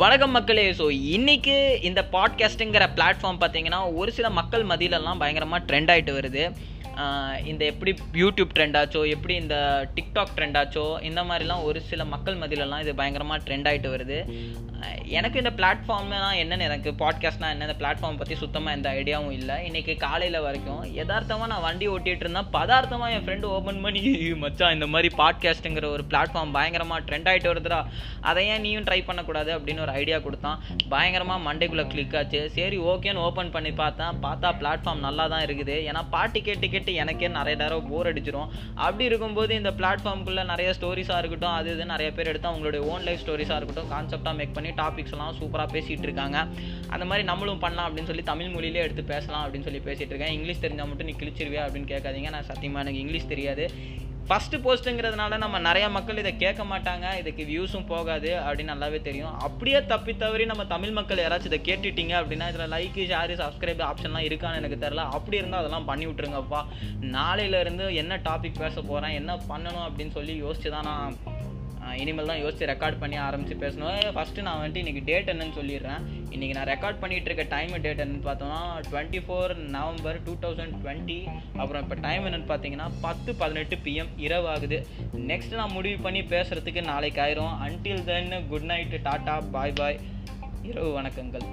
வணக்கம் மக்களே. ஸோ இன்றைக்கி இந்த பாட்காஸ்ட்டுங்கிற பிளாட்ஃபார்ம் பார்த்தீங்கன்னா ஒரு சில மக்கள் மதியிலெல்லாம் பயங்கரமாக ட்ரெண்ட் ஆகிட்டு வருது. இந்த எப்படி யூடியூப் ட்ரெண்டாச்சோ எப்படி இந்த டிக்டாக் ட்ரெண்டாச்சோ இந்த மாதிரிலாம் ஒரு சில மக்கள் மதியிலலாம் இது பயங்கரமாக ட்ரெண்ட் ஆகிட்டு வருது. எனக்கு இந்த பிளாட்ஃபார்ம்லாம் என்னென்னு எனக்கு பாட்காஸ்ட்னால் என்ன இந்த பிளாட்ஃபார்ம் பற்றி சுத்தமாக எந்த ஐடியாவும் இல்லை. இன்றைக்கி காலையில் வரைக்கும் யதார்த்தமாக நான் வண்டி ஓட்டிகிட்டு இருந்தேன். பதார்த்தமாக என் ஃப்ரெண்டு ஓப்பன் பண்ணி மச்சான் இந்த மாதிரி பாட்காஸ்ட்டுங்கிற ஒரு பிளாட்ஃபார்ம் பயங்கரமாக ட்ரெண்ட் ஆகிட்டு வருதுடா. அதை ஏன் நீயும் ட்ரை பண்ணக்கூடாது? அப்படின்னு ஒரு ஐடியா கொடுத்தான். பயங்கரமாக மண்டைக்குள்ளே கிளிக் ஆச்சு. சரி ஓகேன்னு ஓப்பன் பண்ணி பார்த்தேன் பார்த்தா பிளாட்ஃபார்ம் நல்லா தான் இருக்குது. ஏன்னா பாட்டு கேட்டு கேட்டு எனக்கே நிறைய நேரம் போர் அடிச்சிடும் அப்படி இருக்கும்போது இந்த பிளாட்ஃபார்முக்குள்ளே நிறைய ஸ்டோரிஸாக இருக்கட்டும் அது இது நிறைய பேர் எடுத்து அவங்களுடைய ஓன் லைஃப் ஸ்டோரிஸாக இருக்கட்டும் கான்செப்டாக மேக் பண்ணி டாபிக்ஸ் எல்லாம் சூப்பராக பேசிகிட்டு இருக்காங்க. அந்த மாதிரி நம்மளும் பண்ணலாம் அப்படின்னு சொல்லி தமிழ் மொழியிலே எடுத்து பேசலாம் அப்படின்னு சொல்லி பேசிகிட்டு இருக்கேன். இங்கிலீஷ் தெரிஞ்சால் மட்டும் நீ கிழிச்சிருவியா அப்படின்னு கேட்காதீங்க. நான் சத்தியமாக எனக்கு இங்கிலீஷ் தெரியாது. ஃபஸ்ட்டு போஸ்ட்டுங்கிறதுனால நம்ம நிறைய மக்கள் இதை கேட்க மாட்டாங்க இதுக்கு வியூஸும் போகாது அப்படின்னு நல்லாவே தெரியும். அப்படியே தப்பி தவறி நம்ம தமிழ் மக்கள் யாராச்சும் இதை கேட்டுட்டீங்க அப்படின்னா இதில் லைக் ஷேரு சப்ஸ்கிரைப் ஆப்ஷன்லாம் இருக்கான்னு எனக்கு தெரில அப்படி இருந்தால் அதெல்லாம் பண்ணி விட்ருங்கப்பா நாளையிலேருந்து என்ன டாபிக் பேச போகிறேன் என்ன பண்ணணும் அப்படின்னு சொல்லி யோசிச்சு தான் நான் இனிமேல் தான் யோசிச்சு ரெக்கார்ட் பண்ணி ஆரம்பித்து பேசணும். ஃபஸ்ட்டு நான் வந்துட்டு இன்றைக்கி டேட் என்னன்னு சொல்லிடுறேன். இன்றைக்கி நான் ரெக்கார்ட் பண்ணிகிட்டு இருக்க டைம் டேட் என்னன்னு பார்த்தோம்னா twenty four November two thousand twenty அப்புறம் இப்போ டைம் என்னென்னு பார்த்தீங்கன்னா பத்து பதினெட்டு பிஎம் இரவு ஆகுது. நெக்ஸ்ட் நான் முடிவு பண்ணி பேசுகிறதுக்கு நாளைக்கு ஆயிரும். Until then good night tata bye bye இரவு வணக்கங்கள்.